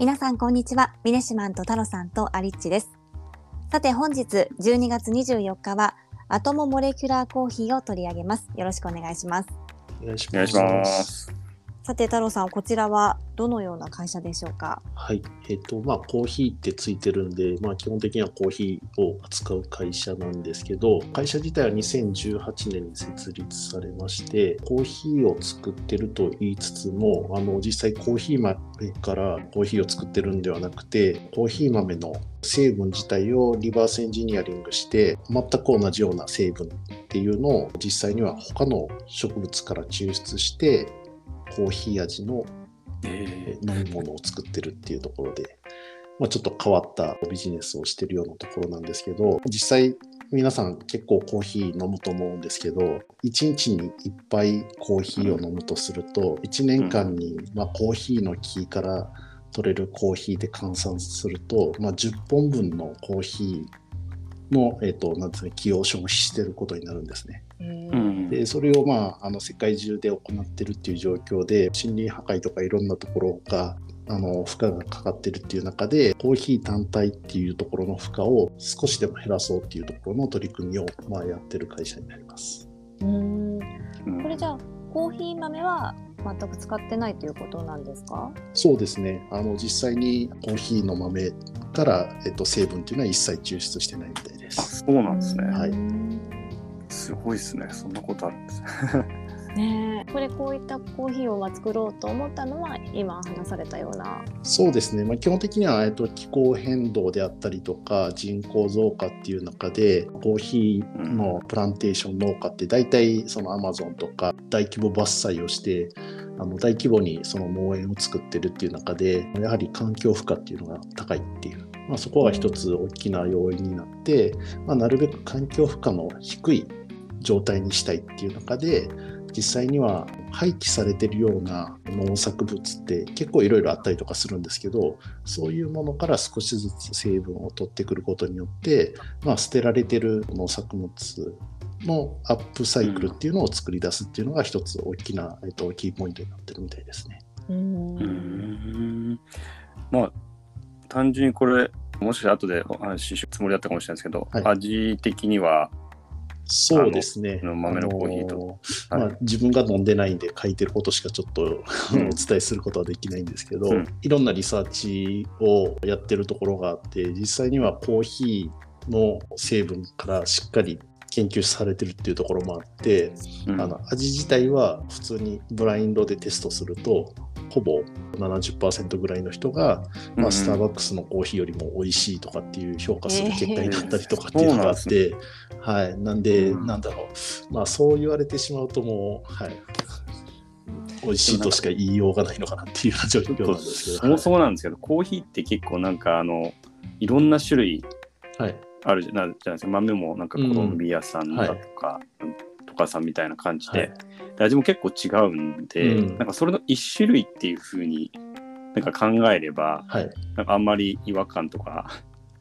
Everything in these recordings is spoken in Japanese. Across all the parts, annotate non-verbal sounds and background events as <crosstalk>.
皆さんこんにちは。ミネシマンとタロさんとアリッチです。さて本日12月24日はアトモモレキュラーコーヒーを取り上げます。よろしくお願いします。お願いしお願いします。さて太郎さんこちらはどのような会社でしょうか？はい。えっ、と、まあ、コーヒーってついてるんで、まあ、基本的にはコーヒーを扱う会社なんですけど、会社自体は2018年に設立されまして、コーヒーを作ってると言いつつも、あの、実際コーヒー豆からコーヒーを作ってるんではなくて、コーヒー豆の成分自体をリバースエンジニアリングして、全く同じような成分っていうのを実際には他の植物から抽出して、コーヒー味のえ飲み物を作ってるっていうところで、まあ、ちょっと変わったビジネスをしてるようなところなんですけど実際皆さん結構コーヒー飲むと思うんですけど1日に1杯コーヒーを飲むとすると1年間にまあコーヒーの木から取れるコーヒーで換算すると、まあ、10本分のコーヒーの、えっとなんですかね、木を消費してることになるんですね。でそれを、まあ、あの世界中で行ってるっていう状況で森林破壊とかいろんなところがあの負荷がかかってるっていう中でコーヒー単体っていうところの負荷を少しでも減らそうっていうところの取り組みを、まあ、やってる会社になります。うんうんこれじゃあコーヒー豆は全く使ってないということなんですか？そうですねあの実際にコーヒーの豆から、えっと、成分っていうのは一切抽出してないみたいで。そうなんですね。はいうんすごいですね。そんなことあるんです <laughs> ね。これこういったコーヒーをまあ作ろうと思ったのは今話されたようなそうですね、まあ、基本的には、えっと、気候変動であったりとか人口増加っていう中でコーヒーのプランテーション農家って大体そのアマゾンとか大規模伐採をしてあの大規模にその農園を作ってるっていう中でやはり環境負荷っていうのが高いっていう、まあ、そこが一つ大きな要因になって、まあ、なるべく環境負荷の低い状態にしたいっていう中で実際には廃棄されてるような農作物って結構いろいろあったりとかするんですけどそういうものから少しずつ成分を取ってくることによって、まあ、捨てられてる農作物のアップサイクルっていうのを作り出すっていうのが一つ大きな、えっと、キーポイントになってるみたいですね。うんうーんまあ単純にこれもしかしたら後でお話しするつもりだったかもしれないですけど、はい。味的にはそうですね。豆のコーヒーと。あのまあ、自分が飲んでないんで書いてることしかちょっと、うん。お伝えすることはできないんですけど、うん。いろんなリサーチをやってるところがあって実際にはコーヒーの成分からしっかり研究されてるっていうところもあって、うん。あの味自体は普通にブラインドでテストするとほぼ70%ぐらいの人が、まあ、スターバックスのコーヒーよりも美味しいとかっていう評価する結果になったりとかっていうのがあって、はい、なんで、うん。なんだろう、まあ、そう言われてしまうともう、はい、美味しいとしか言いようがないのかなっていう状況なんですけど。そもそもなんですけど、コーヒーって結構なんかあのいろんな種類はい、あるじゃないですか。豆もなんかコロンビア産だとか、さんみたいな感じで、はい。で味も結構違うんで、うん。なんかそれの一種類っていう風になんか考えればはい、なんかあんまり違和感とかない,、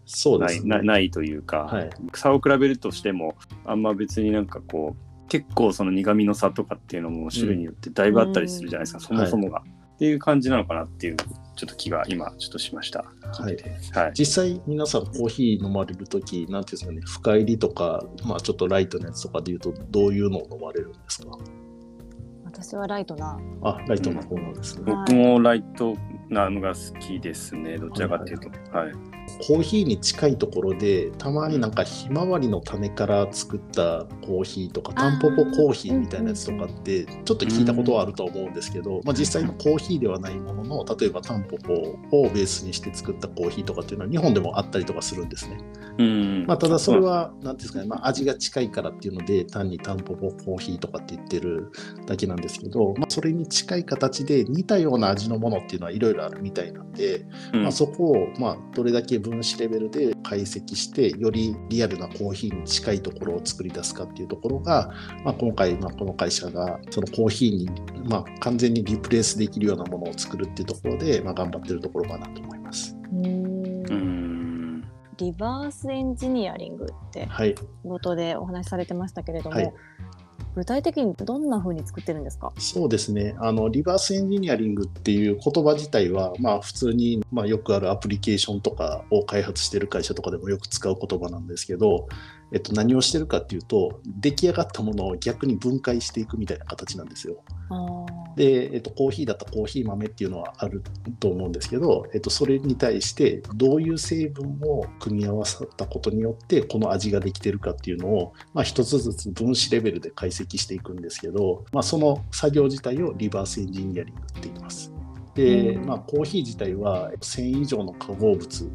そうですね。なないというか、はい。差を比べるとしてもあんま別になんかこう結構その苦味の差とかっていうのも種類によってだいぶあったりするじゃないですか、うん。そもそもが、っていう感じなのかなっていうちょっと気が今ちょっとしました。はいはい。実際皆さんコーヒー飲まれるとき、なんていうんですかね、深入りとか、まあちょっとライトなやつとかでいうと、どういうのを飲まれるんですか？私はライトなあ、ライトの方なんですね。うん僕もライトなのが好きですね、どちらかっていうと。はい。コーヒーに近いところで、たまになんかひまわりの種から作ったコーヒーとか、タンポポコーヒーみたいなやつとかって、ちょっと聞いたことはあると思うんですけど、まあ実際のコーヒーではないものの、例えばタンポポをベースにして作ったコーヒーとかっていうのは日本でもあったりとかするんですね。うん。まあ、ただそれは、なんていうんですかね、まあ、味が近いからっていうので、単にタンポポコーヒーとかって言ってるだけなんですけど、まあ、それに近い形で似たような味のものっていうのはいろいろあるみたいなんで、うん、まあ、そこを、まあ、どれだけ分子レベルで解析して、よりリアルなコーヒーに近いところを作り出すかっていうところが、まあ、今回、まあ、この会社が、そのコーヒーに、まあ、完全にリプレイスできるようなものを作るっていうところで、まあ、頑張ってるところかなと思います。リバースエンジニアリングってはい。冒頭でお話しされてましたけれども、はい具体的にどんな風に作ってるんですか？そうですね。あのリバースエンジニアリングっていう言葉自体は、まあ、普通に、まあ、よくあるアプリケーションとかを開発してる会社とかでもよく使う言葉なんですけど、えっと、何をしてるかっていうと出来上がったものを逆に分解していくみたいな形なんですよ。で、えっと、コーヒーだったらコーヒー豆っていうのはあると思うんですけど、えっと、それに対してどういう成分を組み合わさったことによってこの味ができてるかっていうのを、まあ、一つずつ分子レベルで解析していくんですけど、まあ、その作業自体をリバースエンジニアリングって言います。で、まあ、コーヒー自体は1000以上の化合物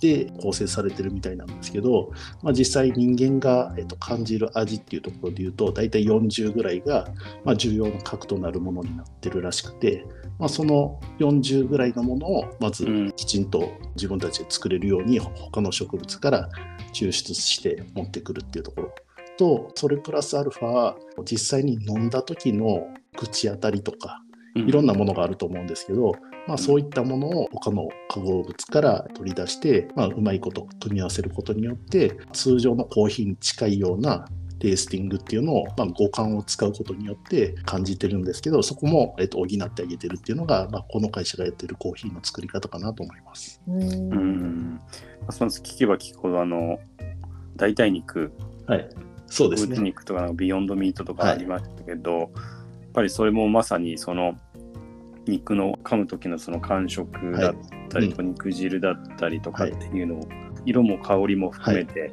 で構成されてるみたいなんですけど、まあ、実際人間が、えっと、感じる味っていうところで言うと大体40ぐらいが、まあ、重要な核となるものになってるらしくて、まあ、その40ぐらいのものをまずきちんと自分たちで作れるように他の植物から抽出して持ってくるっていうところとそれプラスアルファ実際に飲んだ時の口当たりとかいろんなものがあると思うんですけど、まあ、そういったものを他の化合物から取り出して、まあ、うまいこと組み合わせることによって通常のコーヒーに近いようなテイスティングっていうのを、まあ、五感を使うことによって感じてるんですけどそこも、えっと、補ってあげてるっていうのが、まあ、この会社がやってるコーヒーの作り方かなと思います。うん。ますます聞けば聞くほどあの代替肉、はい、そうですね。肉とかビヨンドミートとかありましたけど、はい、やっぱりそれもまさにその肉の噛む時のその感触だったりと、肉汁だったりとかっていうのを、色も香りも含めて、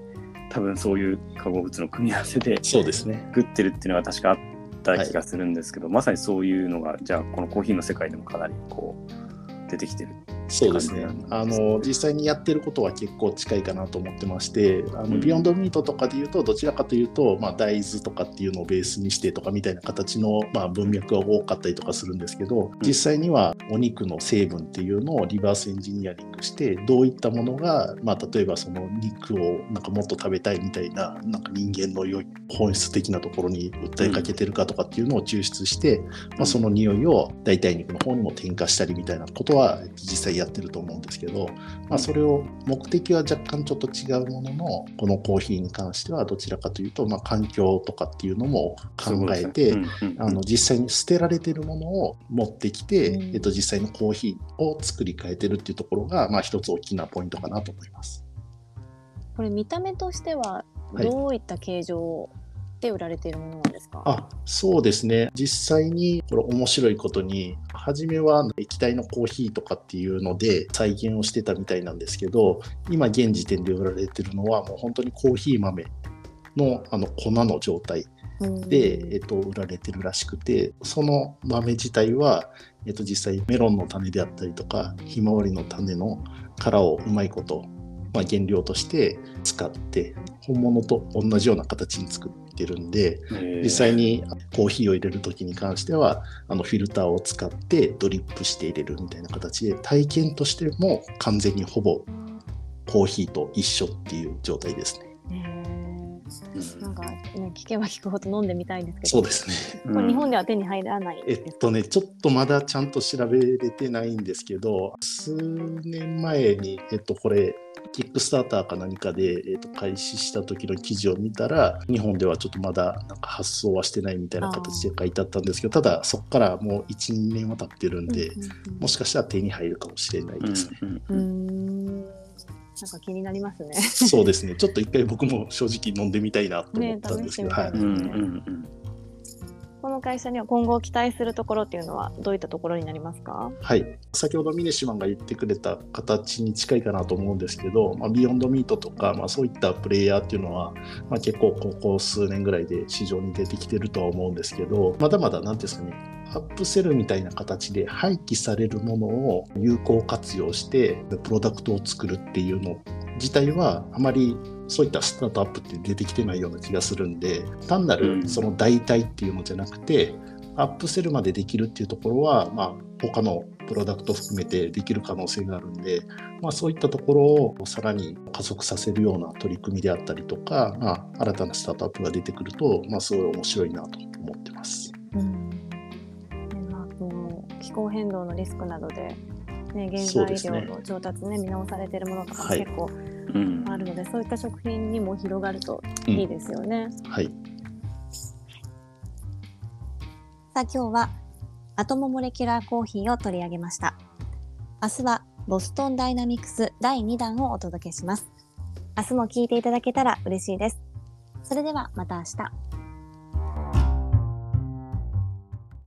多分そういう化合物の組み合わせでそうですね。作ってるっていうのが確かあった気がするんですけど、まさにそういうのがじゃあこのコーヒーの世界でもかなりこう出てきてるそうですね。あの実際にやってることは結構近いかなと思ってましてあの、ビヨンドミートとかでいうとどちらかというと、まあ、大豆とかっていうのをベースにしてとかみたいな形の、まあ、文脈が多かったりとかするんですけど実際にはお肉の成分っていうのをリバースエンジニアリングしてどういったものが、まあ、例えばその肉をなんかもっと食べたいみたいななんか人間の良い本質的なところに訴えかけてるかとかっていうのを抽出して、まあ、その匂いを代替肉の方にも添加したりみたいなことは実際やってると思うんですけど、まあ、それを目的は若干ちょっと違うもののこのコーヒーに関してはどちらかというと、まあ、環境とかっていうのも考えて、あの実際に捨てられてるものを持ってきて、うん、えっと、実際のコーヒーを作り変えてるっていうところが、まあ、一つ大きなポイントかなと思います。これ見た目としてはどういった形状って売られているものなんですか？あそうですね。実際にこれ面白いことに初めは液体のコーヒーとかっていうので再現をしてたみたいなんですけど今現時点で売られてるのはもう本当にコーヒー豆のあの粉の状態で、えっと、売られてるらしくてその豆自体は、えっと、実際メロンの種であったりとかひまわりの種の殻をうまいことまあ、原料として使って本物と同じような形に作ってるんで実際にコーヒーを入れる時に関してはあのフィルターを使ってドリップして入れるみたいな形で体験としても完全にほぼコーヒーと一緒っていう状態ですね。なんか、ね、聞けば聞くほど飲んでみたいんですけど、そうですね。これ日本では手に入らない、えっとね、ちょっとまだちゃんと調べれてないんですけど、数年前に、えっと、これ、キックスターターか何かで、えー、と開始した時の記事を見たら日本ではちょっとまだなんか発送はしてないみたいな形で書いてあったんですけどただそこからもう12年は経ってるんで、もしかしたら手に入るかもしれないですね。うんなんか気になりますね。そうですね。ちょっと一回僕も正直飲んでみたいなと思ったんですけど、ね、はい。うんうんうんこの会社には今後期待するところっていうのはどういったところになりますか？はい。先ほどミネシマンが言ってくれた形に近いかなと思うんですけど、まあ、ビヨンドミートとか、まあ、そういったプレイヤーっていうのは、まあ、結構ここ数年ぐらいで市場に出てきてるとは思うんですけどまだまだ何ですかねアップセルみたいな形で廃棄されるものを有効活用してプロダクトを作るっていうの自体はあまりそういったスタートアップって出てきてないような気がするんで単なるその代替っていうのじゃなくて、アップセルまでできるっていうところは、まあ、他のプロダクト含めてできる可能性があるんで、まあ、そういったところをさらに加速させるような取り組みであったりとか、まあ、新たなスタートアップが出てくると、まあ、すごい面白いなと思ってます。うん。まあ、気候変動のリスクなどでね、原材料の調達ね、ね見直されてるものとかも結構あるので、はい、そういった食品にも広がるといいですよね。うん、はいさあ今日はアトモモレキュラーコーヒーを取り上げました。明日はボストンダイナミクス第2弾をお届けします。明日も聞いていただけたら嬉しいです。それではまた明日。